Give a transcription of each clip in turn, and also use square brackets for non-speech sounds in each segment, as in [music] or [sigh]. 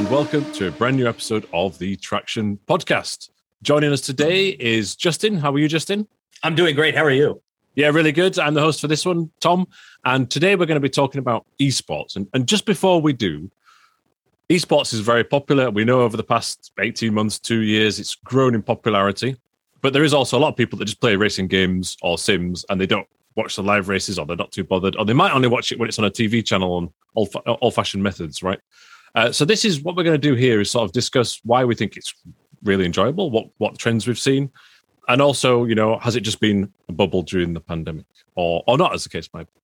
and welcome to a brand new episode of the Traction Podcast. Joining us today is Justin. How are you, Justin? I'm doing great. How are you? Yeah, really good. I'm the host for this one, Tom. And today we're going to be talking about esports. And, and just before we do, esports is very popular. We know over the past 18 months, two years, it's grown in popularity. But there is also a lot of people that just play racing games or sims and they don't watch the live races or they're not too bothered or they might only watch it when it's on a TV channel on old, old fashioned methods, right? Uh, so this is what we're going to do here is sort of discuss why we think it's really enjoyable, what what trends we've seen, and also you know has it just been a bubble during the pandemic or or not as the case might be.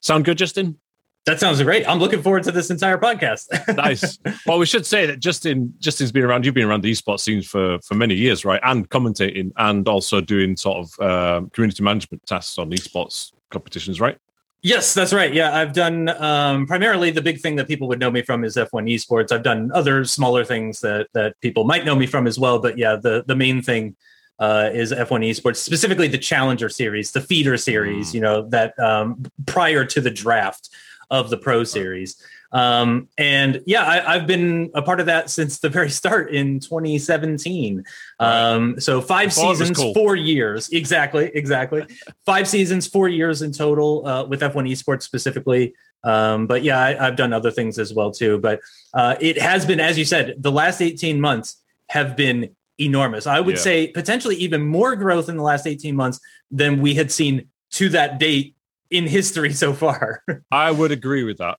Sound good, Justin? That sounds great. I'm looking forward to this entire podcast. [laughs] nice. Well, we should say that Justin Justin's been around. You've been around the esports scene for for many years, right? And commentating, and also doing sort of uh, community management tasks on esports competitions, right? Yes, that's right. Yeah, I've done um, primarily the big thing that people would know me from is F1 Esports. I've done other smaller things that that people might know me from as well, but yeah, the the main thing uh, is F1 Esports, specifically the Challenger Series, the feeder series. Mm. You know that um, prior to the draft of the Pro Series. Um, and yeah, I, have been a part of that since the very [laughs] start in 2017. Um, so five seasons, cool. four years. Exactly, exactly. [laughs] five seasons, four years in total uh, with F1 Esports specifically. Um, but yeah, I, have done other things as well too. But uh, it has been, as you said, the last 18 months have been enormous. I would yeah. say potentially even more growth in the last 18 months than we had seen to that date in history so far. [laughs] I would agree with that.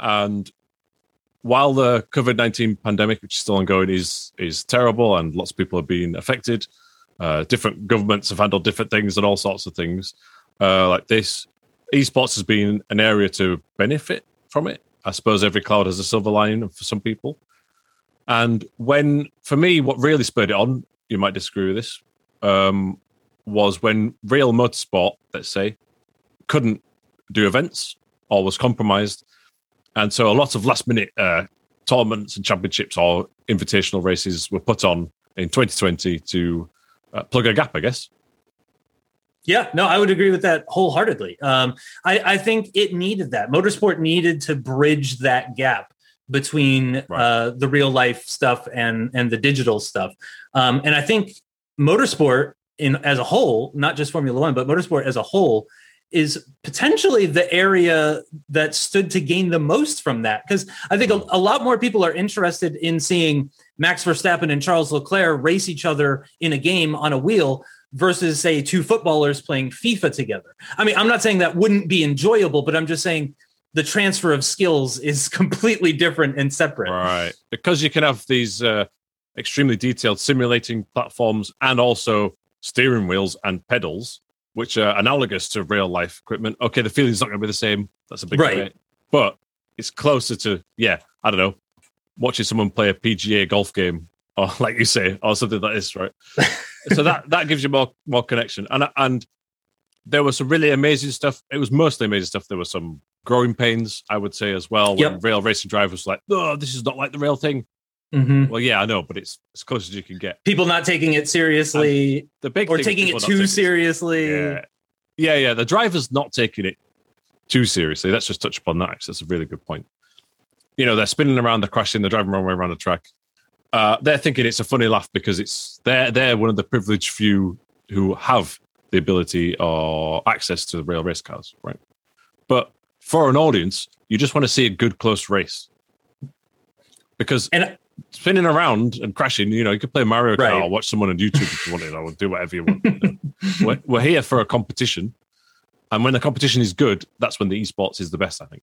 And while the COVID nineteen pandemic, which is still ongoing, is is terrible and lots of people have been affected, uh, different governments have handled different things and all sorts of things uh, like this. Esports has been an area to benefit from it. I suppose every cloud has a silver lining for some people. And when, for me, what really spurred it on, you might disagree with this, um, was when real motorsport, let's say, couldn't do events or was compromised and so a lot of last minute uh, tournaments and championships or invitational races were put on in 2020 to uh, plug a gap, I guess. Yeah, no, I would agree with that wholeheartedly. Um, I, I, think it needed that. Motorsport needed to bridge that gap between right. uh, the real life stuff and and the digital stuff. Um, and I think motorsport in as a whole, not just Formula One, but motorsport as a whole, is potentially the area that stood to gain the most from that. Because I think a, a, lot more people are interested in seeing Max Verstappen and Charles Leclerc race each other in a game on a wheel versus, say, two footballers playing FIFA together. I mean, I'm not saying that wouldn't be enjoyable, but I'm just saying the transfer of skills is [laughs] completely different and separate. Right. Because you can have these uh, extremely detailed simulating platforms and also steering wheels and pedals which are analogous to real life equipment. Okay, the feeling's not going to be the same. That's a big right. Debate. But it's closer to, yeah, I don't know, watching someone play a PGA golf game, [laughs] or like you say, or something like this, right? [laughs] so that that gives you more more connection. And and there was some really amazing stuff. It was mostly amazing stuff. There were some growing pains, I would say, as well. Yep. When real racing drivers like, oh, this is not like the real thing. Mm-hmm. Well, yeah, I know, but it's as close as you can get. People not taking it seriously, and the big or taking it too seriously. Yeah. yeah, yeah. The driver's not taking it too seriously. Let's just touch upon that. That's a really good point. You know, they're spinning around, they're crashing, they're driving wrong way around the track. Uh, they're thinking it's a funny laugh because it's they're they're one of the privileged few who have the ability or access to the real race cars, right? But for an audience, you just want to see a good close race because and spinning around and crashing. You know, you could play Mario Kart right. or watch someone on YouTube if you wanted, or do whatever you want. [laughs] We're, we're, here for a competition, and when the competition is good, that's when the esports is the best. I think.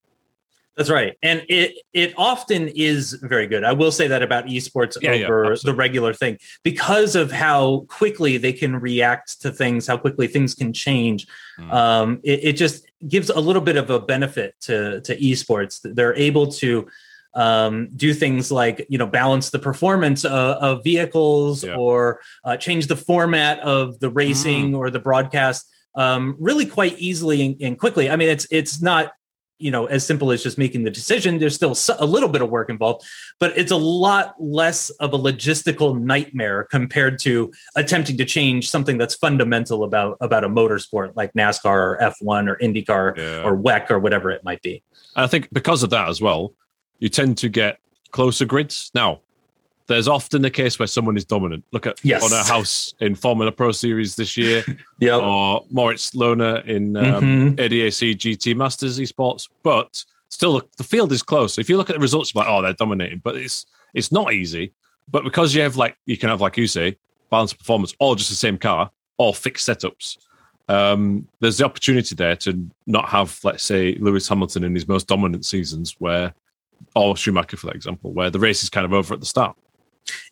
That's right, and it it often is very good. I will say that about esports yeah, over yeah, the regular thing because of how quickly they can react to things, how quickly things can change. Mm. Um, it, it just gives a little bit of a benefit to to esports. They're able to um, do things like you know balance the performance of, of vehicles yeah. or uh, change the format of the racing mm. or the broadcast um, really quite easily and, and, quickly. I mean, it's it's not you know as simple as just making the decision. There's still a little bit of work involved, but it's a lot less of a logistical nightmare compared to attempting to change something that's fundamental about about a motorsport like NASCAR or F1 or IndyCar yeah. or WEC or whatever it might be. I think because of that as well, you tend to get closer grids. Now, there's often the case where someone is dominant. Look at Yes. Bono Huis in Formula Pro Series this year, [laughs] Yep. or Moritz Lohner in um, ADAC GT Masters Esports. But still, the field is close. If you look at the results, like, oh, they're dominating, but it's it's not easy. But because you have like you can have like you say, balanced performance, or just the same car, or fixed setups. Um, there's the opportunity there to not have, let's say, Lewis Hamilton in his most dominant seasons, where, or Schumacher, for example, where the race is kind of over at the start.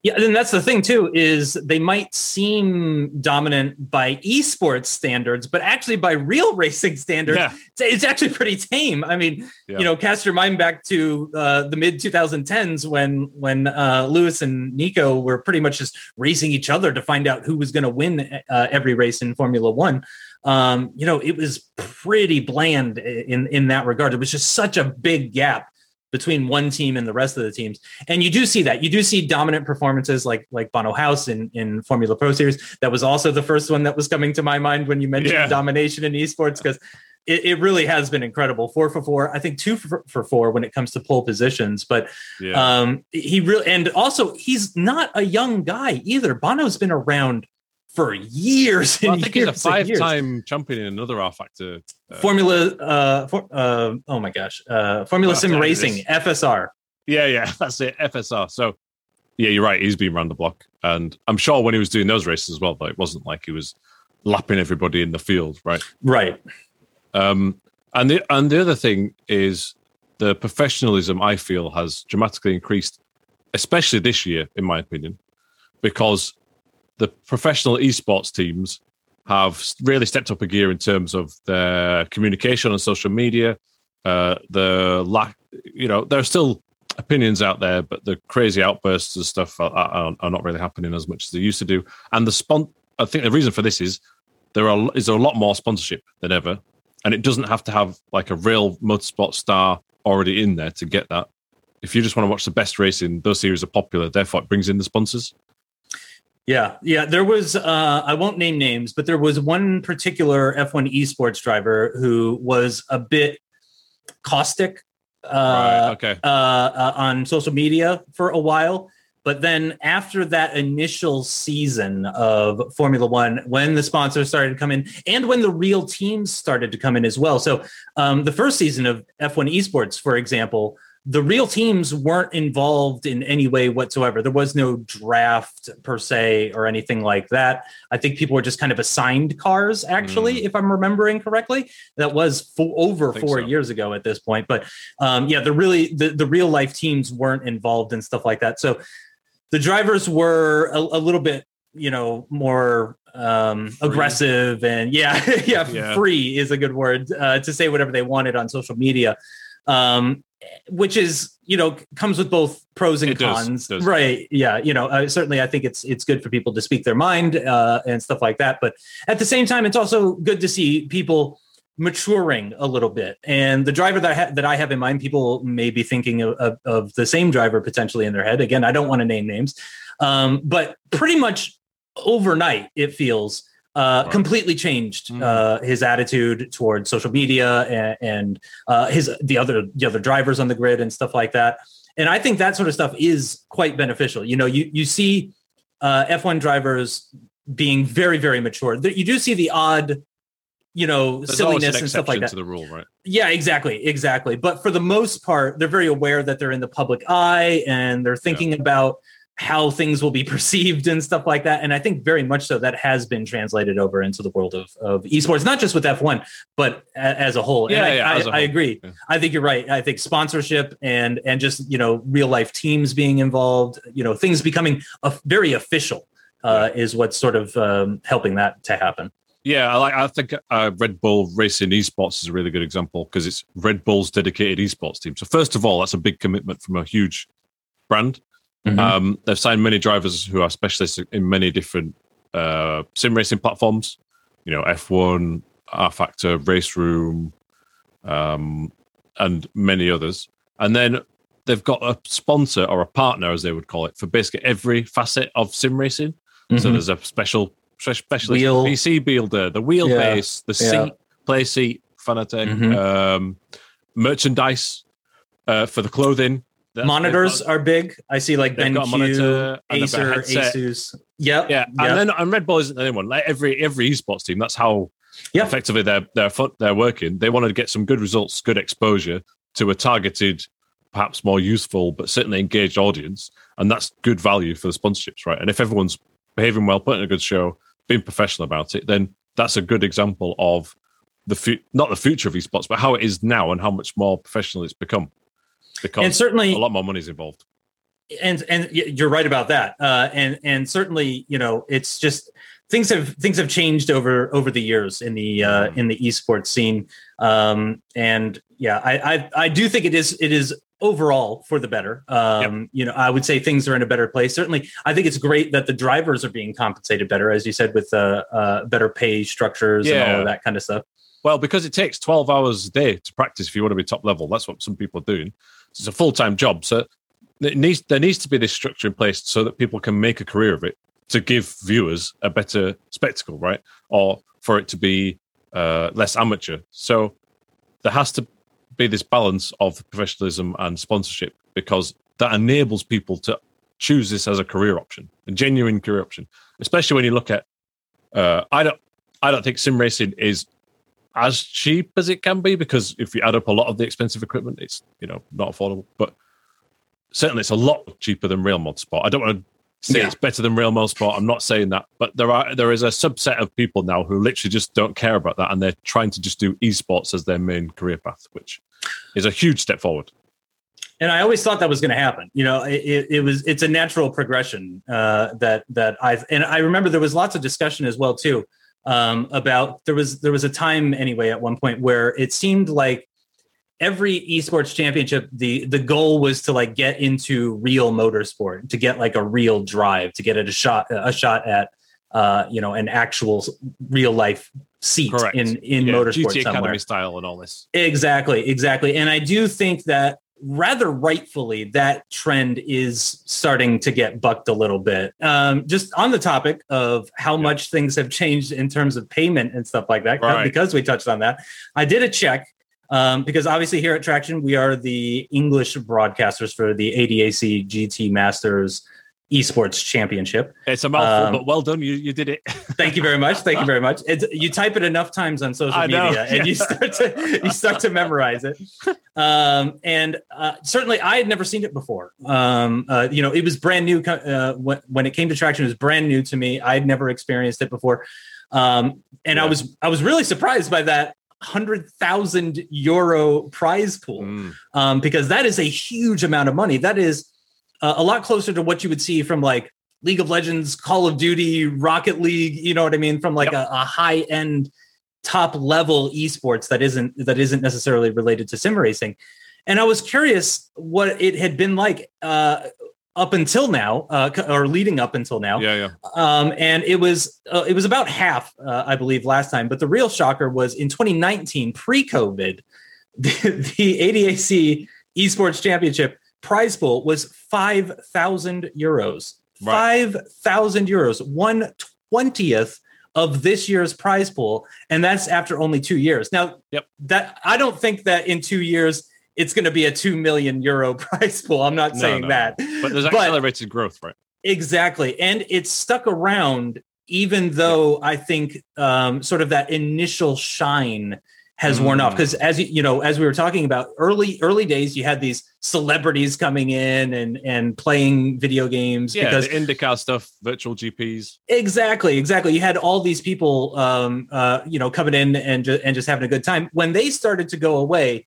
Yeah, and that's the thing too is they might seem dominant by esports standards, but actually by real [laughs] racing standards, Yeah. it's, it's actually pretty tame. I mean, Yeah. you know, cast your mind back to uh, the mid 2010s when when uh, Lewis and Nico were pretty much just racing each other to find out who was going to win uh, every race in Formula One. Um, you know, it was pretty bland in in that regard. It was just such a big gap between one team and the rest of the teams. And you do see that. You do see dominant performances like like Bono Huis in, in Formula Pro Series. That was also the first one that was coming to my mind when you mentioned Yeah. domination in esports because it, it really has been incredible. Four for four, I think two for, for four when it comes to pole positions. But Yeah. um, he really and also he's not a young guy either. Bono's been around for years. Well, I think he's a years and years. five-time champion in another rFactor. uh, Formula. Uh, for, uh, oh my gosh, uh, Formula Sim Racing. FSR. Yeah, yeah, [laughs] that's it. FSR. So, yeah, you're right. He's been around the block, and I'm sure when he was doing those races as well, but it wasn't like he was lapping everybody in the field, right? Right. Um, and the and the other thing is the professionalism I feel has dramatically increased, especially this year, in my opinion, because the professional esports teams have really stepped up a gear in terms of their communication on social media. Uh, the lack, you know, there are still opinions out there, but the crazy outbursts and stuff are, are, are not really happening as much as they used to do. And the spon, I think the reason for this is there are is there a lot more sponsorship than ever, and it doesn't have to have like a real motorsport star already in there to get that. If you just want to watch the best racing, those series are popular. Therefore, it brings in the sponsors. Yeah, yeah. There was uh, I won't name names, but there was one particular F1 esports driver who was a bit caustic uh, right. Okay. uh, uh, on social media for a while. But then after that initial season of Formula One, when the sponsors started to come in and when the real teams started to come in as well. So um, the first season of F1 esports, for example, the real teams weren't involved in any way whatsoever. There was no draft per se or anything like that. I think people were just kind of assigned cars, actually, if I'm remembering correctly. That was fo- over four so. years ago at this point. But um, yeah, the really the, the real life teams weren't involved in stuff like that. So the drivers were a, a little bit, you know, more um, aggressive and yeah, [laughs] yeah, Yeah. free is a good word uh, to say whatever they wanted on social media. Um, which is you know comes with both pros and It does, cons. Does. right. Yeah. You know uh, certainly i think it's it's good for people to speak their mind uh, and stuff like that. But at the same time it's also good to see people maturing a little bit. And the driver that I, ha- that I have in mind people may be thinking of, of, of the same driver potentially in their head. Again i don't want to name names. Um, but pretty much overnight it feels uh, completely changed Mm. uh, his attitude towards social media and, and uh, his the other the other drivers on the grid and stuff like that. And I think that sort of stuff is quite beneficial. You know, you you see uh, F1 drivers being very very mature. You do see the odd, you know, There's always an silliness and stuff like that. to the rule, right? Yeah, exactly, exactly. But for the most part, they're very aware that they're in the public eye and they're thinking about how things will be [laughs] perceived and stuff like that. And I think very much so that has been translated over into the world of, of esports, not just with F1, but a, as a whole. Yeah, and I, yeah, I, a I whole. agree. Yeah. I think you're right. I think sponsorship and and just you know real life teams being involved, you know, things becoming a, very official uh, is what's sort of um, helping that to happen. Yeah, I like. I think uh, Red Bull Racing Esports is a really good example because it's Red Bull's dedicated esports team. So first of all, that's a big commitment from a huge brand. Mhm. Um, they've signed many drivers who are specialists in many different uh, sim racing platforms. You know, F1, rFactor, Race Room, um, and many others. And then they've got a sponsor or a partner, as they would call it, for basically every facet of sim racing. So Mhm. there's a special specialist Wheel. PC builder, the wheelbase, the Yeah. seat, play seat, Fanatec, Mhm. um, merchandise uh, for the clothing. That- Monitors got- are big. I see like BenQ, monitor and they've got a Acer. Asus. Yep. yeah, yep. and then and Red Bull isn't anyone. Like every every esports team, that's how Yeah. effectively they're they're they're working. They want to get some good results, good exposure to a targeted, perhaps more useful, but certainly engaged audience, and that's good value for the sponsorships, right? And if everyone's behaving well, putting a good show, being professional about it, then that's a good example of the fu- not the future of esports, but how it is now and how much more professional it's become. Because and certainly a lot more money is involved. and and you're right about that. Uh and and certainly you know it's just things have things have changed over over the years in the uh in the esports scene. Um and yeah i i, I do think it is it is overall for the better. Um you know i would say things are in a better place. Certainly i think it's great that the drivers are being compensated better as you said with uh, uh better pay structures and all of that kind of stuff Well, because it takes 12 hours a day to practice if you want to be top level. That's what some people are doing. It's a full time job. So it needs, there needs to be this structure in place so that people can make a career of it to give viewers a better spectacle, right? Or for it to be uh, less amateur. So there has to be this balance of professionalism and sponsorship because that enables people to choose this as a career option, a genuine career option, especially when you look at. Uh, I don't. I don't think sim racing is as cheap as it can be because if you add up a lot of the expensive equipment, it's you know not affordable. But certainly, it's a lot cheaper than real mod sport. I don't want to say Yeah. it's better than real mod sport. I'm not saying that, but there are there is a subset of people now who literally just don't care about that, and they're trying to just do esports as their main career path, which is a huge step forward. and I always thought that was going to happen. You know, it, it, it was it's a natural progression uh, that that I and I remember there was lots of discussion as well too um, about there was there was a time anyway at one point where it seemed like every esports championship the the goal was to like get into real motorsport to get like a real drive to get at a shot a shot at uh, you know an actual real life seat Correct. in in Yeah, motorsport GT somewhere. Academy style and all this. Exactly, exactly. And I do think that rather rightfully that trend is starting to get bucked a little bit. Um, just on the topic of how Yeah. much things have changed in terms of payment and stuff like that, Right. because we touched on that, I did a check. Um, because obviously here at Traction, we are the English broadcasters for the ADAC GT Masters Esports Championship. It's a mouthful, Um, but well done. You you did it. [laughs] Thank you very much. Thank you very much. It's, you type it enough times on social media, and you start to you start to memorize it. Um, and uh, certainly, I had never seen it before. Um, uh, you know, it was brand new uh, when when it came to traction. It was brand new to me. I had never experienced it before, um, and I was I was really surprised by that hundred thousand euro prize pool Mm. um, because that is a huge amount of money. That is uh, a lot closer to what you would see from like League of Legends, Call of Duty, Rocket League. You know what I mean? From like a, a high end, top level esports that isn't that isn't necessarily related to sim racing. And I was curious what it had been like uh, up until now, uh, or leading up until now Yeah, yeah. um, and it was uh, it was about half, uh, I believe, last time. But the real shocker was in 2019, pre-COVID, [laughs] the, the ADAC Esports Championship prize pool was five thousand euros. Right. Five thousand euros, one twentieth of this year's prize pool, and that's after only two years. Now, Yep. that I don't think that in two years it's going to be a two million euro [laughs] prize pool. I'm not No, saying no. that, But there's accelerated growth, right? Exactly. And it's stuck around, even though I think um, sort of that initial shine has worn off. Mm. Because as you, you know, as we were talking about early, early days, you had these celebrities coming in and and playing video games Yeah, because the IndyCar stuff, virtual GPs. Exactly, exactly. You had all these people, um, uh, you know, coming in and ju- and just having a good time. When they started to go away,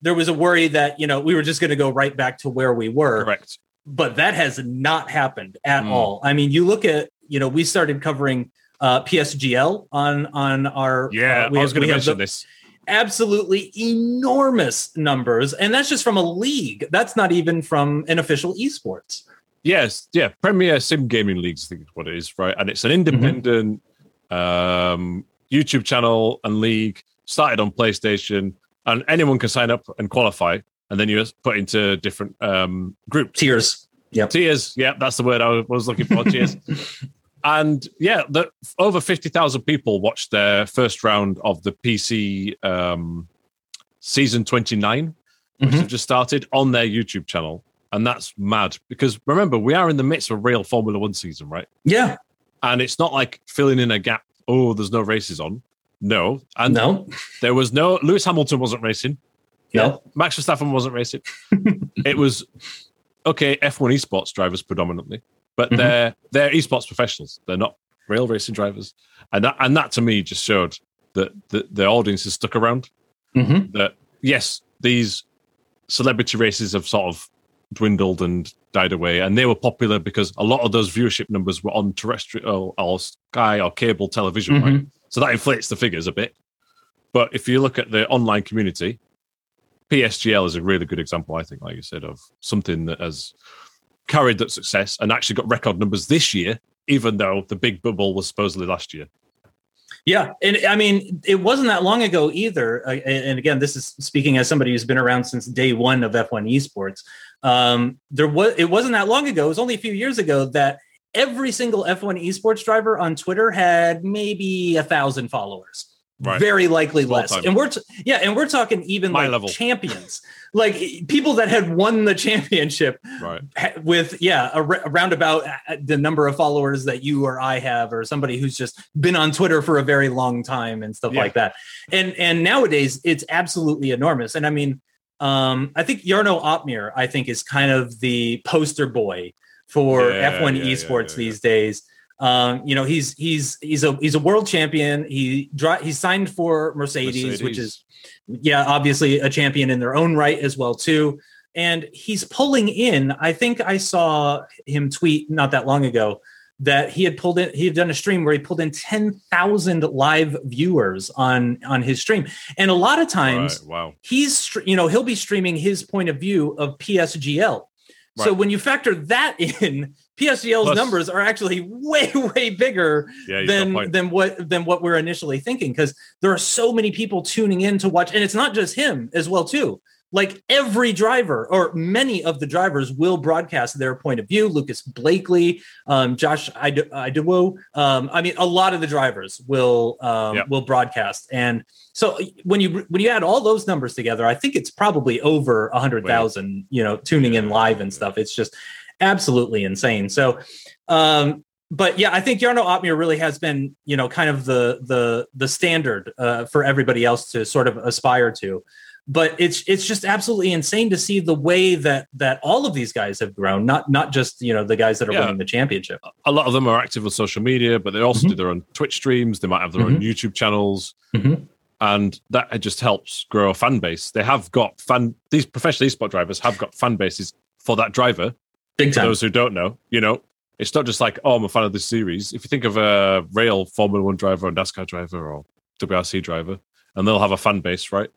there was a worry that you know we were just going to go right back to where we were. Correct. But that has not happened at Mm. all. I mean, you look at you know we started covering uh, PSGL on on our Yeah, uh, we I was going to mention the- this. Absolutely enormous numbers, and that's just from a league. That's not even from an official esports. Yes, yeah, Premier Sim Gaming Leagues, I think is what it is, right? And it's an independent um, YouTube channel and league started on PlayStation, and anyone can sign up and qualify, and then you're put into different um, groups. Tiers. Yeah. Tiers, yeah, that's the word I was looking for. Tiers. [laughs] And yeah, the, over fifty thousand people watched their first round of the PC um, season twenty nine, which Mhm. have just started on their YouTube channel. And that's mad because remember, we are in the midst of a real Formula One season, right? Yeah. And it's not like filling in a gap. Oh, there's no races on. No. And No. there was no, Lewis Hamilton wasn't racing. No. Max Verstappen wasn't racing. [laughs] it was, okay, F1 esports drivers predominantly, but Mhm. they're, they're esports professionals. They're not real racing drivers. And that, and that to me just showed that the, the audience is stuck around hmm that yes, these celebrity races have sort of dwindled and died away, and they were popular because a lot of those viewership numbers were on terrestrial or Sky or cable television, right? So that inflates the figures a bit. But if you look at the online community, PSGL is a really good example, I think, like you said, of something that has carried that success and actually got record numbers this year, even though the big bubble was supposedly last year. Yeah, and I mean, it wasn't that long ago either. And and again, this is speaking as somebody who's been around since day one of F1 esports. Um, there was it wasn't that long ago. It was only a few years ago that every single F1 esports driver on Twitter had maybe a thousand followers. Right. Very likely Small less. time. And we're t- yeah, and we're talking even My like level. champions, like people that had won the championship Right. with yeah around about uh, the number of followers that you or I have or somebody who's just been on Twitter for a very long time and stuff Yeah. like that. And and nowadays it's absolutely enormous. And I mean um I think Jarno Opmeer I think is kind of the poster boy for Yeah, F1 yeah, esports these days. Um, you know, he's he's he's a he's a world champion. He dri- he's signed for Mercedes, which is yeah, obviously a champion in their own right as well too. And he's pulling in. I think I saw him tweet not that long ago that he had pulled in. He had done a stream where he pulled in ten thousand live viewers on on his stream. And a lot of times Right, wow. he's you know he'll be streaming his point of view of PSGL. So when you factor that [laughs] in, PSGL's Plus- numbers are actually way [laughs] way bigger Yeah, you've got a than than what than what we're initially thinking because there are so many people tuning in to watch and it's not just him as well too. Like every driver or many of the drivers will broadcast their point of view. Lucas Blakeley um, Josh Idowu um, i mean a lot of the drivers will um, will broadcast. And so when you when you add all those numbers together i think it's probably over a 100000 you know tuning in live and stuff. It's just absolutely insane so um but yeah, I think Jarno Opmeer really has been, you know, kind of the the the standard uh, for everybody else to sort of aspire to. But it's it's just absolutely insane to see the way that that all of these guys have grown. Not not just you know the guys that are Yeah. winning the championship. a lot of them are active on social media, but they also Mhm. do their own Twitch streams. They might have their own YouTube channels, Mhm. and that just helps grow a fan base. They have got fan; these professional esport drivers have got fan bases for that driver. Big For those who don't know, you know, it's not just like, oh, I'm a fan of this series. If you think of a rail Formula One driver, or NASCAR driver, or WRC driver, and they'll have a fan base, right?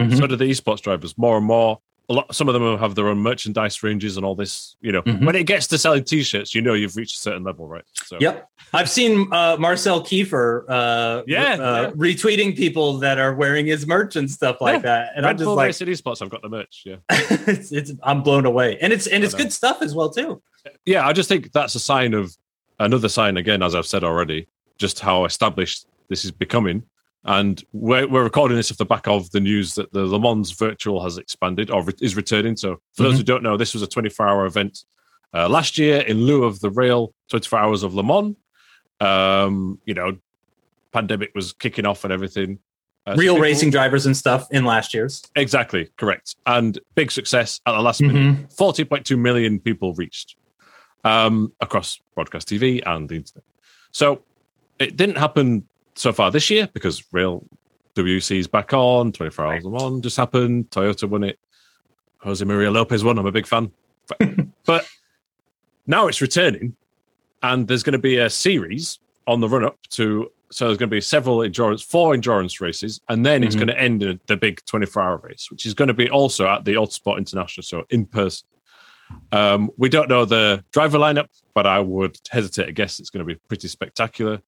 Mhm. So do the esports drivers. More and more, a lot. Some of them have their own merchandise ranges and all this. You know, Mhm. when it gets to selling T-shirts, you know you've reached a certain level, right? So Yep, I've seen uh, Marcel Kiefer, uh, Yeah, uh, yeah. retweeting people that are wearing his merch and stuff like Yeah. that, and Red I'm just Bull like, Racing esports. I've got the merch. Yeah, [laughs] it's, it's I'm blown away, and it's and it's good stuff as well too. yeah. I just think that's a sign of another sign again, as I've said already, just how established this is becoming. And we're, we're recording this off the back of the news that the Le Mans virtual has expanded or re- is returning. So, for those Mhm. who don't know, this was a 24 hour event uh, last year in lieu of the real 24 hours of Le Mans. Um, you know, pandemic was kicking off and everything. Uh, so Real people- racing drivers and stuff in last year's. Exactly, correct. And big success at the last minute. Mhm. 40.2 million people reached um, across broadcast TV and the internet. So it didn't happen so far this year because Real WEC is back on, 24 Hours of Le Mans just happened, Toyota won it, Jose Maria Lopez won. I'm a big fan. But, [laughs] but now it's returning, and there's going to be a series on the run up to. So there's going to be several endurance, four endurance races, and then it's Mhm. going to end in the big 24 hour race, which is going to be also at the Autosport International, so in person. Um, we don't know the driver lineup, but I would hesitate to guess it's going to be pretty spectacular.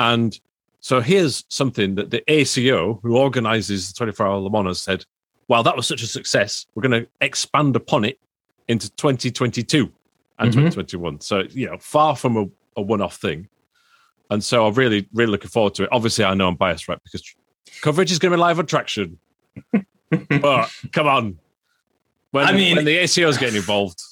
And so here's something that the ACO, who organizes the 24 hour Le Mans, said, while that was such a success, we're going to expand upon it into 2022 and Mhm. 2021. So, you know, far from a, a one off thing. And so I'm really, really looking forward to it. Obviously, I know I'm biased, right? Because coverage is going to be live on traction. [laughs] but come on. When, I mean- when the ACO is getting involved,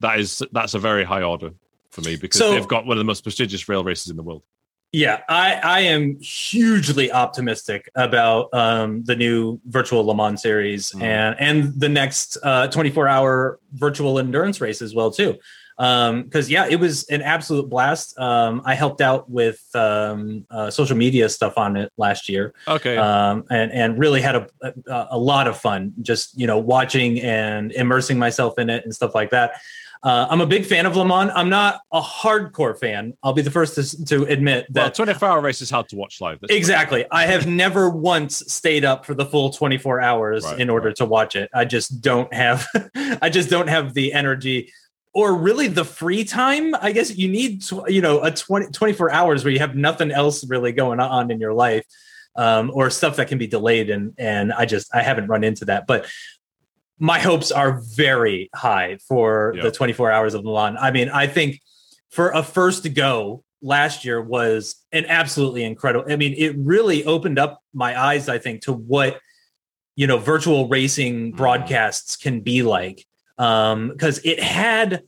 that is that's a very high order for me because So- they've got one of the most prestigious rail races in the world. Yeah, I, I am hugely optimistic about um, the new virtual Le Mans series Mm. and and the next uh, 24 hour virtual endurance race as well too. Because yeah, it was an absolute blast. Um, I helped out with um, uh, social media stuff on it last year, Okay, um, and and really had a, a a lot of fun just you know watching and immersing myself in it and stuff like that. Uh, I'm a big fan of Le Mans. I'm not a hardcore fan. I'll be the first to, to admit well, that. 24 hour race is hard to watch live. That's exactly. I have never once stayed up for the full 24 hours Right, in order right. to watch it. I just don't have. [laughs] I just don't have the energy. Or really the free time. I guess you need, you know, a 20, 24 hours where you have nothing else really going on in your life, um, or stuff that can be delayed. And and I just I haven't run into that. But my hopes are very high for Yeah. the 24 hours of Le Mans. I mean, I think for a first go last year was an absolutely incredible. I mean, it really opened up my eyes, I think, to what you know virtual racing Mhm. broadcasts can be like. Um, because it had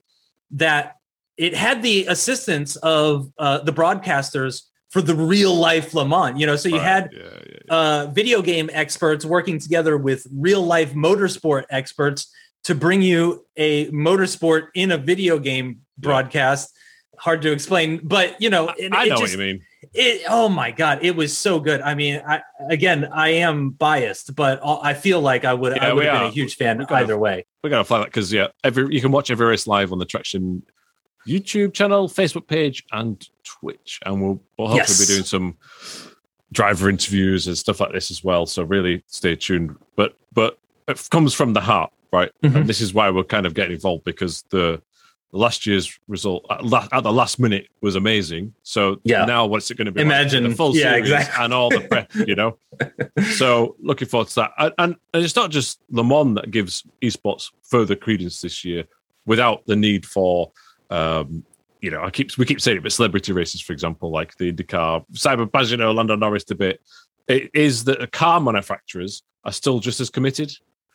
that it had the assistance of uh, the broadcasters for the real life Le Mans. You know, so you Right, had yeah. Uh, video game experts working together with real life motorsport experts to bring you a motorsport in a video game broadcast. Hard to explain, but you know, it, I know just, what you mean. It, oh my god, it was so good. I mean, I again, I am biased, but I feel like I would, I Yeah, would we have been are. a huge fan gotta- either way. We're gonna fly that because yeah, every you can watch every race live on the Traction YouTube channel, Facebook page, and Twitch, and we'll we'll hopefully Yes. be doing some driver interviews and stuff like this as well. So really stay tuned. But but it comes from the heart, right? Mhm. And this is why we're kind of getting involved because the last year's result at, la- at the last minute was amazing. So Yeah. now what's it going to be? Imagine- like? the full yeah, series exactly. and all the prep, you know. [laughs] so looking forward to that. And, and and it's not just Le Mans that gives esports further credence this year, without the need for. Um, you know, I keep we keep saying it, but celebrity races, for example, like the IndyCar, Simon Pagenaud, Lando Norris debate, it is that the car manufacturers are still just as committed.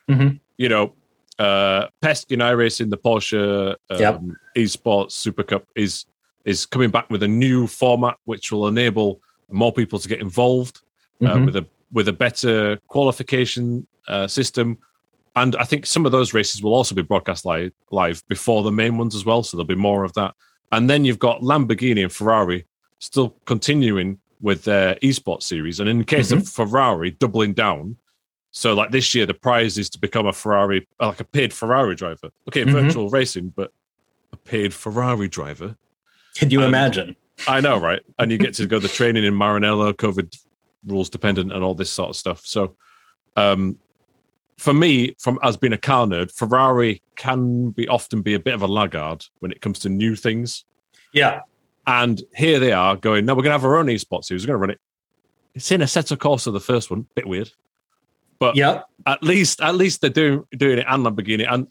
Mhm. You know, uh, Pesky and iRacing, the Porsche um, Yep. esports Super Cup is is coming back with a new format which will enable more people to get involved uh, Mhm. with a with a better qualification uh, system. And I think some of those races will also be broadcast live, live before the main ones as well. So there'll be more of that. And then you've got Lamborghini and Ferrari still continuing with their esports series. And in the case of Ferrari, doubling down. So, like this year, the prize is to become a Ferrari, uh, like a paid Ferrari driver. Okay, Mhm. virtual racing, but a paid Ferrari driver. Can you um, imagine? I know, right? And you get to go the training in Maranello, COVID rules dependent, and all this sort of stuff. So, um, for me, from as being a car nerd, Ferrari can be often be a bit of a laggard when it comes to new things. Yeah, And here they are going, no, we're going to have our own esports series. We're going to run it. It's in a set of course of the first one, bit weird. But yeah. at least, at least they're doing doing it and Lamborghini and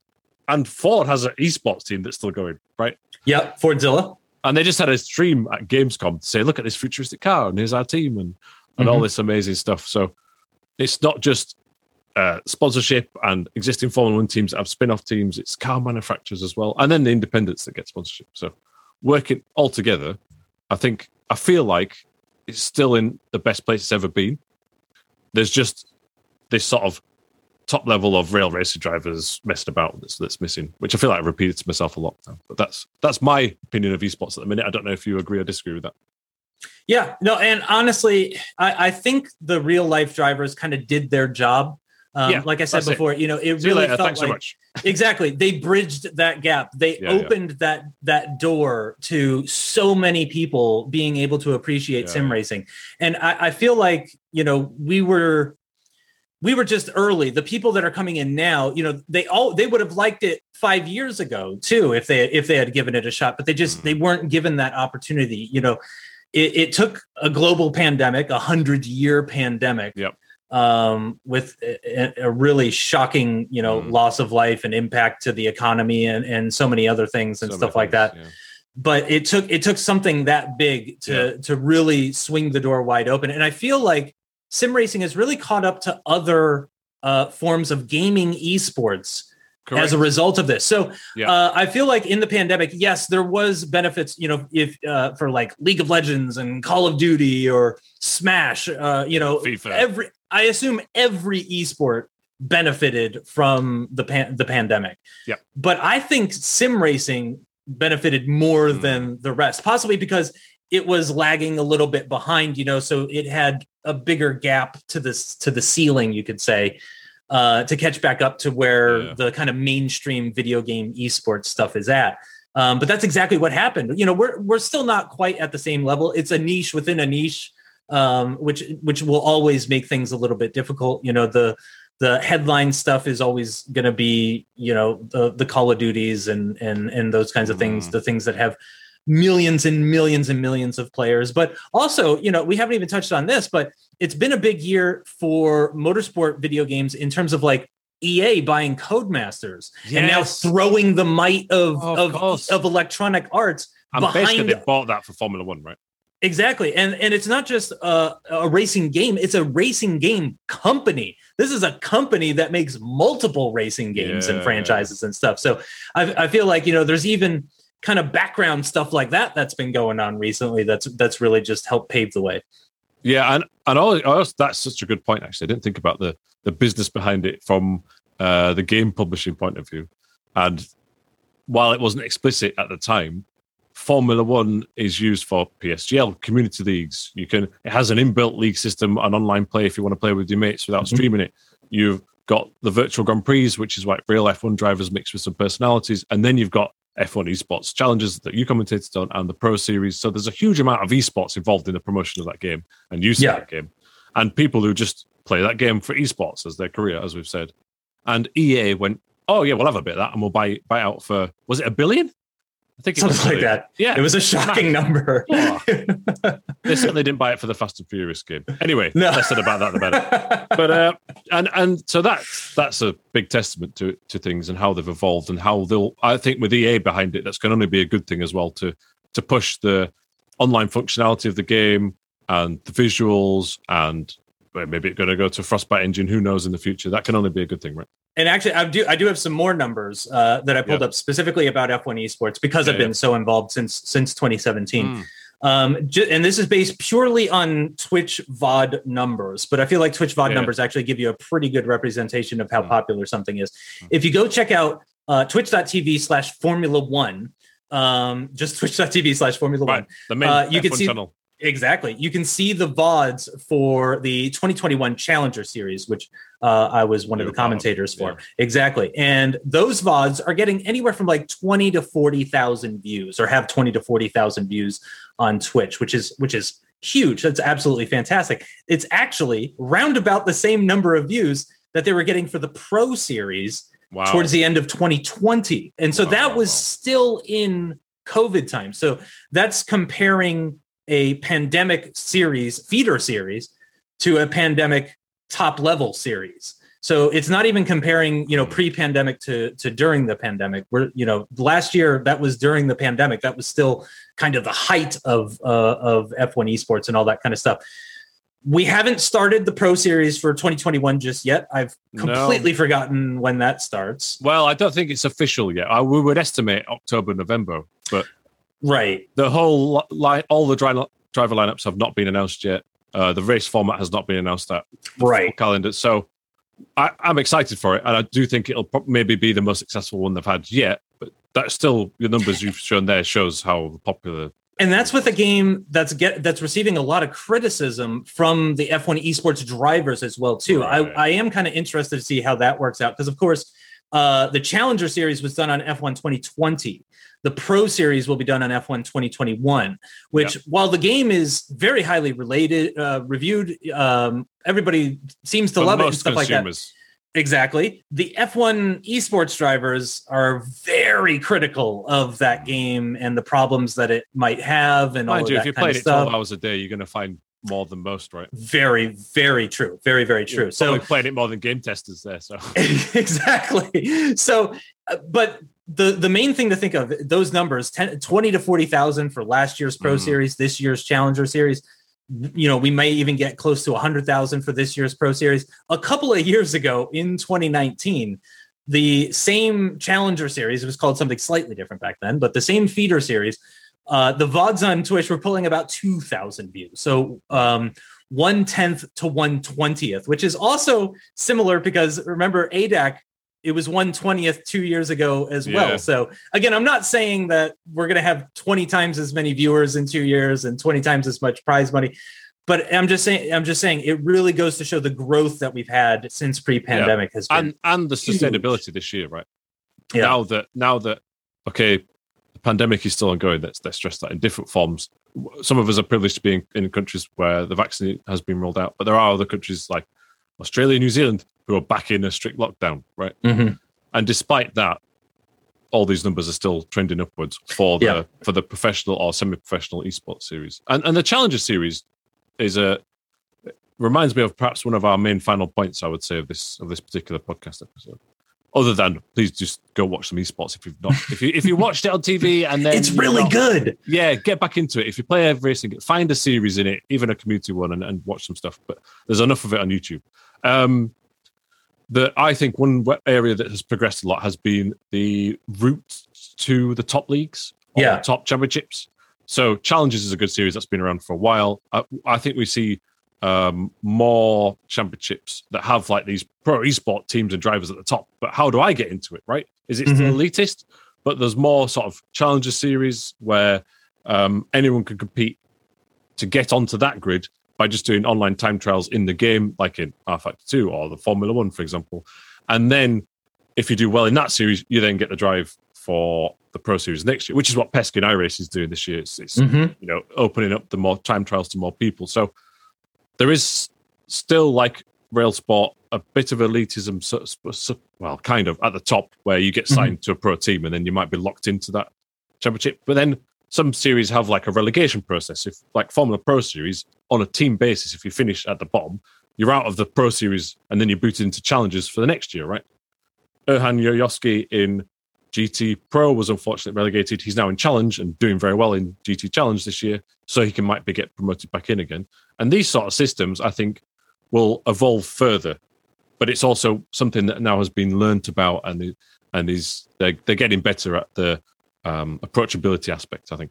and Ford has an esports team that's still going, right? yep. Fordzilla. And they just had a stream at Gamescom to say, look at this futuristic car and here's our team and, and all Mhm. this amazing stuff. So it's not just uh, sponsorship and existing Formula One teams have spin off teams, it's car manufacturers as well. And then the independents that get sponsorship. So working all together, I think, I feel like it's still in the best place it's ever been. There's just this sort of top level of rail racer drivers messed about that's, that's missing, which I feel like I've repeated to myself a lot now. But that's that's my opinion of esports at the minute. I don't know if you agree or disagree with that. Yeah, no, and honestly, I, I think the real life drivers kind of did their job. Um, Yeah, like I said that's it. before, you know, it See really felt Thanks like so much. [laughs] exactly they bridged that gap. They Yeah, yeah. opened that that door to so many people being able to appreciate Yeah, sim yeah. racing, and I, I feel like you know we were we were just early. The people that are coming in now, you know, they all they would have liked it five years ago too if they if they had given it a shot, but they just Mhm. they weren't given that opportunity. You know, it, it took a global pandemic, a hundred year pandemic, Yep. Um, with a, a really shocking, you know, Mhm. loss of life and impact to the economy and and so many other things and So stuff like that yeah. but it took it took something that big to to really swing the door wide open and i feel like sim racing has really caught up to other uh, forms of gaming esports Correct. as a result of this. So Yeah. uh, I feel like in the pandemic, yes, there was benefits, you know, if uh, for like League of Legends and Call of Duty or Smash, uh, you know, FIFA. every I assume every esport benefited from the pan- the pandemic. Yeah. But I think sim racing benefited more Mm. than the rest, possibly because it was lagging a little bit behind, you know, so it had a bigger gap to this to the ceiling, you could say, uh, to catch back up to where Yeah. the kind of mainstream video game esports stuff is at. Um, but that's exactly what happened. You know, we're we're still not quite at the same level. It's a niche within a niche, um, which which will always make things a little bit difficult. You know, the the headline stuff is always going to be you know the the Call of Duties and and and those kinds of things, Mhm. the things that have millions and millions and millions of players. But also, you know, we haven't even touched on this, but it's been a big year for motorsport video games in terms of like EA buying Codemasters and now throwing the might of Of of, of Electronic Arts and basically behind they bought that for Formula One, right? Exactly, and and it's not just a, a racing game; it's a racing game company. This is a company that makes multiple racing games and franchises and stuff. So I, I feel like you know there's even kind of background stuff like that that's been going on recently. That's that's really just helped pave the way. Yeah, and and all, also, that's such a good point. Actually, I didn't think about the the business behind it from uh, the game publishing point of view. And while it wasn't explicit at the time, Formula One is used for PSGL community leagues. You can it has an inbuilt league system, an online play if you want to play with your mates without Mhm. streaming it. You've got the virtual Grand Prix, which is like real F1 drivers mixed with some personalities, and then you've got F1 esports challenges that you commentated on and the Pro Series. So there's a huge amount of esports involved in the promotion of that game and use Yeah. of that game, and people who just play that game for esports as their career, as we've said. And EA went, "Oh yeah, we'll have a bit of that, and we'll buy buy out for was it a billion? I think Something like that. Yeah, It was a shocking number. [laughs] Oh. [laughs] they certainly didn't buy it for the Fast and Furious game. Anyway, No. less said about that, the better. But uh, and and so that's that's a big testament to to things and how they've evolved and how they'll. I think with EA behind it, that's going to only be a good thing as well to to push the online functionality of the game and the visuals and well, maybe it's going to go to Frostbite engine. Who knows in the future? That can only be a good thing, right? And actually, I do I do have some more numbers uh, that I pulled Yeah. up specifically about F1 esports because Yeah, I've been yeah. so involved since since 2017. Mm. Um, ju- and this is based purely on Twitch VOD numbers, but I feel like Twitch VOD Yeah. numbers actually give you a pretty good representation of how Mm. popular something is. Mm. If you go check out uh, twitch.tv slash Formula One, um, just [laughs] twitch.tv slash Formula One, Right, the main Uh, you can F1 see- channel. Exactly. You can see the VODs for the 2021 Challenger Series, which uh, I was one of the commentators for. yeah. Exactly. And those VODs are getting anywhere from like 20 to 40,000 views or have 20 to 40,000 views on Twitch, which is which is huge. That's absolutely fantastic. It's actually round about the same number of views that they were getting for the Pro Series Wow. towards the end of 2020. And so Wow, that was wow. still in COVID time. So that's comparing a pandemic series, feeder series, to a pandemic top level series. So it's not even comparing, you know, pre-pandemic to to during the pandemic. We're, you know, last year that was during the pandemic. That was still kind of the height of uh, of F1 esports and all that kind of stuff. We haven't started the Pro Series for 2021 just yet. I've No. completely forgotten when that starts. Well, I don't think it's official yet. I, we would estimate October, November, but Right. the whole line, all the dri- driver lineups have not been announced yet. Uh, the race format has not been announced at the Right. calendar. So I, I'm excited for it, and I do think it'll maybe be the most successful one they've had yet. But that's still the numbers you've shown there shows how popular. And that's with a game that's get that's receiving a lot of criticism from the F1 esports drivers as well too. Right. I, I am kind of interested to see how that works out because of course uh, the Challenger Series was done on F1 2020. The Pro Series will be done on F1 2021. Which, while the game is very highly related, uh, reviewed, um, everybody seems to love it and stuff like that. Exactly. The F1 esports drivers are very critical of that game and the problems that it might have and all Mind of you, that if you played it 12 hours a day, you're going to find more than most, right? Very, very true. Very, very true. So probably playing it more than game testers there. So [laughs] exactly. So, uh, but the the main thing to think of those numbers 10, 20 to 40,000 for last year's Pro Mhm. Series, this year's Challenger Series. You know, we may even get close to 100,000 for this year's Pro Series. A couple of years ago in 2019, the same Challenger series. It was called something slightly different back then, but the same feeder series. Uh, the VODs on Twitch were pulling about 2,000 views. So um, one tenth to one twentieth, which is also similar because remember ADAC, it was one twentieth two years ago as yeah. well. So again, I'm not saying that we're going to have 20 times as many viewers in two years and 20 times as much prize money, but I'm just saying, I'm just saying, it really goes to show the growth that we've had since pre-pandemic yeah. has been and and the sustainability huge. this year, right? Yeah. Now that now that okay, the pandemic is still ongoing. Let's let's stress that in different forms. Some of us are privileged to be in, in countries where the vaccine has been rolled out, but there are other countries like Australia, New Zealand, who are back in a strict lockdown, right? Mm-hmm. And despite that, all these numbers are still trending upwards for the yeah. for the professional or semi-professional esports series. And and the Challenger series is a reminds me of perhaps one of our main final points. I would say of this of this particular podcast episode. Other than please just go watch some esports if you've not. If you if you watched it on TV and then it's really not, good. Yeah, get back into it. If you play racing, find a series in it, even a community one, and, and watch some stuff. But there's enough of it on YouTube. Um, the I think one area that has progressed a lot has been the route to the top leagues, yeah, top championships. So challenges is a good series that's been around for a while. I, I think we see um, more championships that have like these pro esport teams and drivers at the top. But how do I get into it? Right? Is it mm-hmm. elitist? But there's more sort of challenger series where um, anyone can compete to get onto that grid by just doing online time trials in the game, like in rFactor 2 or the Formula One, for example. And then if you do well in that series, you then get the drive for the Pro Series next year, which is what Peskin iRace is doing this year. It's, it's mm-hmm. you know opening up the more time trials to more people. So there is still like rail sport a bit of elitism, so, so, well, kind of at the top where you get mm-hmm. signed mm-hmm. to a pro team and then you might be locked into that championship. But then some series have like a relegation process. If like Formula Pro Series on a team basis, if you finish at the bottom, you're out of the Pro Series and then you're booted into challenges for the next year, right? Erhan Jajovski in GT Pro was unfortunately relegated. He's now in Challenge and doing very well in GT Challenge this year, so he can might be get promoted back in again. And these sort of systems, I think, will evolve further. But it's also something that now has been learnt about, and and is they're, they're getting better at the um, approachability aspect. I think.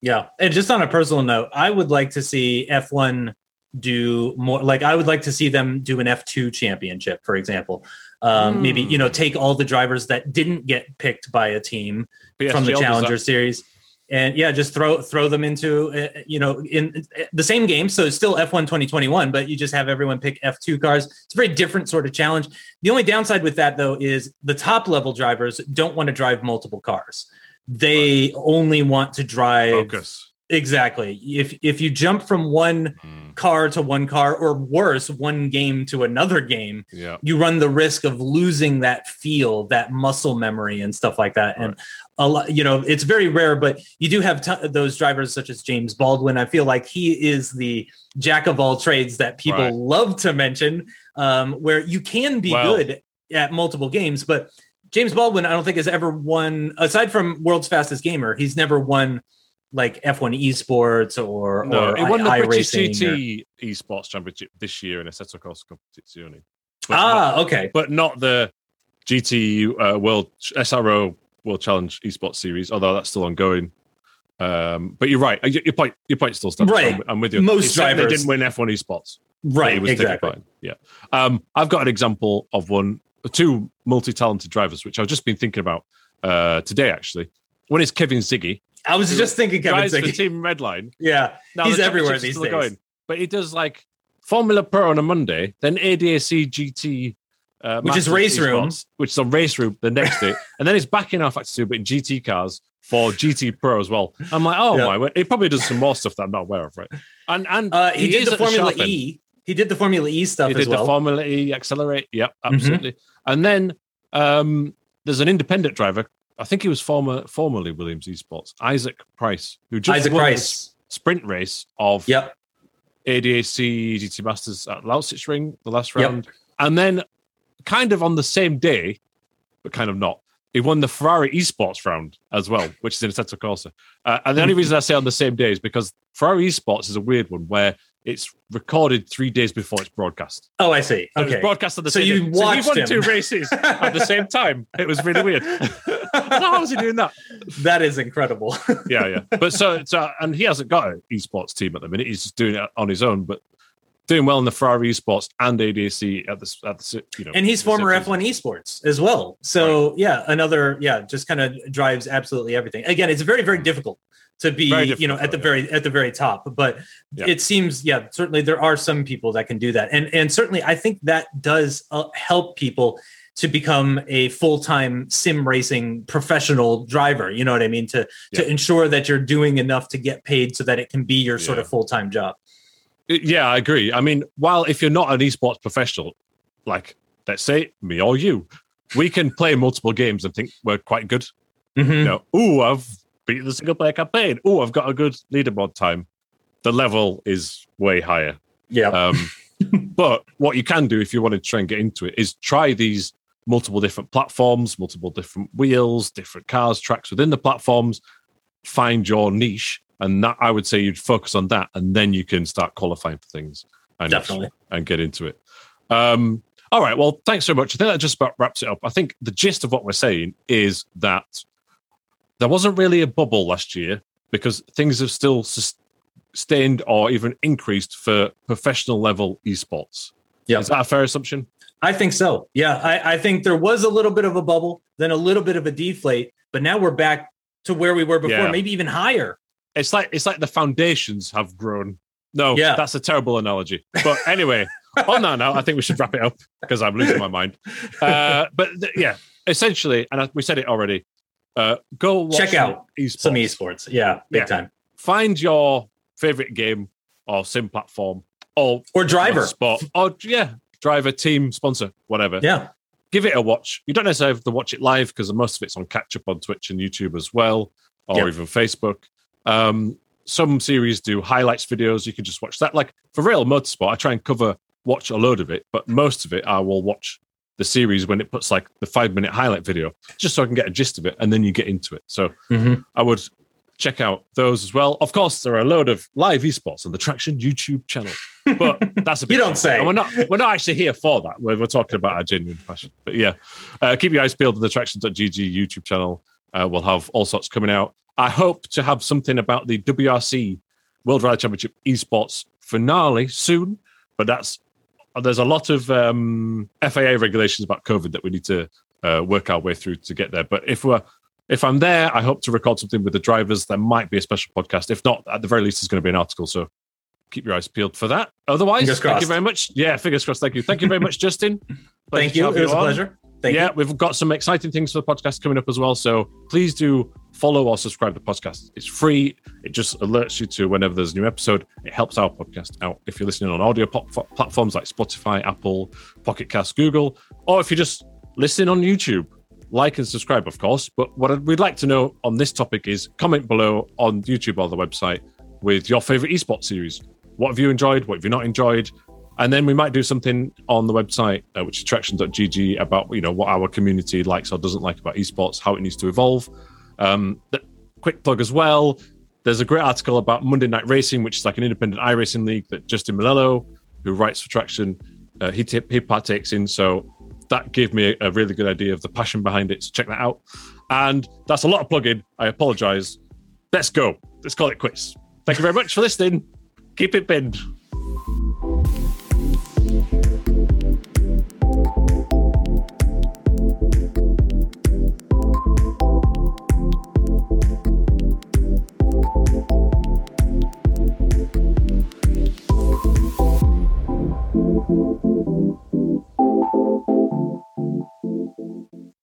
Yeah, and just on a personal note, I would like to see F1 do more. Like I would like to see them do an F2 championship, for example um, mm. Maybe you know take all the drivers that didn't get picked by a team from the Challenger Series, and yeah, just throw throw them into uh, you know in uh, the same game. So it's still F1 2021, but you just have everyone pick F2 cars. It's a very different sort of challenge. The only downside with that though is the top level drivers don't want to drive multiple cars. They right. only want to drive focus Exactly. If if you jump from one mm. car to one car, or worse, one game to another game, yeah. you run the risk of losing that feel, that muscle memory, and stuff like that. Right. And a lot, you know, it's very rare, but you do have t- those drivers such as James Baldwin. I feel like he is the jack of all trades that people right. love to mention, um, where you can be well, good at multiple games, but James Baldwin, I don't think has ever won, aside from World's Fastest Gamer, he's never won like F1 esports or no, or he won the British GT or... esports championship this year in a Assetto Corsa Competizione. Ah, not, okay, but not the GT uh, World SRO World Challenge esports series, although that's still ongoing. Um, but you're right. Your point, your point still stands. Right, I'm, I'm with you. Most drivers didn't win F1 esports. Right, exactly. Yeah. Um, I've got an example of one, two multi-talented drivers, which I've just been thinking about uh, today. Actually, one is Kevin Siggy, I was just thinking Kevin drives for Team Redline. [laughs] Yeah, now, he's the everywhere these days. Going, but he does like Formula Pro on a Monday, then ADAC GT, uh, which is RaceRoom, which is a RaceRoom the next day, [laughs] and then he's back in rFactor but in GT cars for GT Pro as well. I'm like, oh yeah. my, he probably does some more stuff that I'm not aware of, right? And and uh, he, he, did the Formula E. He did the Formula E stuff. He did well. the Formula E accelerate. Yep, mm-hmm. absolutely. Mm-hmm. And then um, there's an independent driver I think he was former formerly Williams Esports, Isaac Price, who just Isaac won Price sprint race of yep. ADAC GT Masters at Lausitzring, the last round. Yep. And then kind of on the same day, but kind of not, he won the Ferrari Esports round as well, which is in Assetto Corsa. Uh, and the only reason I say on the same day is because Ferrari Esports is a weird one where it's recorded three days before it's broadcast. Oh, I see. So It Okay. broadcast at the So same you day. watched so he won him. two races at the same time. It was really weird. [laughs] How was he doing that? that is incredible. [laughs] Yeah, yeah. But so, so, and he hasn't got an esports team at the minute. He's just doing it on his own, but doing well in the Ferrari esports and ADAC at the at the you know. and he's former F1 esports as well. So yeah, another yeah, just kind of drives absolutely everything. Again, it's very very difficult to be you know at the very at the very top, but Yeah. it seems yeah certainly there are some people that can do that, and and certainly I think that does uh, help people to become a full-time sim racing professional driver you know what i mean to Yeah. to ensure that you're doing enough to get paid so that it can be your sort Yeah. of full-time job Yeah, I agree. I mean, while if you're not an esports professional, like let's say me or you, we can play multiple games and think we're quite good. Mhm. You know, ooh, I've beaten the single player campaign. Oh, I've got a good leaderboard time. The level is way higher. yeah Um, [laughs] but what you can do if you want to try and get into it is try these multiple different platforms, multiple different wheels, different cars, tracks within the platforms. Find your niche, and that I would say you'd focus on that, and then you can start qualifying for things and Definitely. and get into it. Um, all right. Well, thanks so much. I think that just about wraps it up. I think the gist of what we're saying is that there wasn't really a bubble last year because things have still sustained or even increased for professional level esports. Yeah. Is that a fair assumption? I think so. Yeah, I, I think there was a little bit of a bubble, then a little bit of a deflate, but now we're back to where we were before, Yeah. maybe even higher. It's like it's like the foundations have grown. No, Yeah. that's a terrible analogy. But anyway, [laughs] on that note, I think we should wrap it up because I'm losing my mind. Uh, but th- yeah, essentially, and I, we said it already. Uh, go watch Check out esports. Some esports. Yeah, big Yeah. time. Find your favorite game or sim platform or Or driver. sport or yeah, driver, team, sponsor, whatever. Yeah. Give it a watch. You don't necessarily have to watch it live because most of it's on catch up on Twitch and YouTube as well, or even Facebook. Um, some series do highlights videos. You can just watch that. Like for real motorsport, I try and cover watch a load of it, but most of it I will watch the series when it puts like the five minute highlight video, just so I can get a gist of it, and then you get into it. So Mhm. I would check out those as well. Of course, there are a load of live esports on the Traction YouTube channel, but [laughs] that's a bit You don't say. And we're not we're not actually here for that. We're, we're talking about our genuine passion. But yeah, uh, keep your eyes peeled on the Traction.gg YouTube channel. Uh, we'll have all sorts coming out. I hope to have something about the WRC World Rally Championship esports finale soon, but that's there's a lot of um, FIA regulations about COVID that we need to uh, work our way through to get there. But if we're if I'm there, I hope to record something with the drivers. There might be a special podcast. If not, at the very least, there's going to be an article. So keep your eyes peeled for that. Otherwise, thank you very much. Yeah, fingers crossed. Thank you. Thank you very much, Justin. [laughs] Thank you. It was a on. pleasure. Thank yeah, you. we've got some exciting things for the podcast coming up as well. So please do follow or subscribe to the podcast. It's free. It just alerts you to whenever there's a new episode. It helps our podcast out if you're listening on audio pop- platforms like Spotify, Apple, Pocket Cast, Google, or if you're just listening on YouTube. Like and subscribe, of course. But what we'd like to know on this topic is comment below on YouTube or the website with your favorite esports series. What have you enjoyed? What have you not enjoyed? And then we might do something on the website, uh, which is traction.gg, about you know what our community likes or doesn't like about esports, how it needs to evolve. Um, quick plug as well. There's a great article about Monday Night Racing, which is like an independent iRacing league that Justin Malello, who writes for Traction, uh, he, t- he partakes in. So that gave me a, a really good idea of the passion behind it. So check that out. And that's a lot of plugging. I apologize. Let's go. Let's call it quits. Thank you very much for listening. Keep it pinned.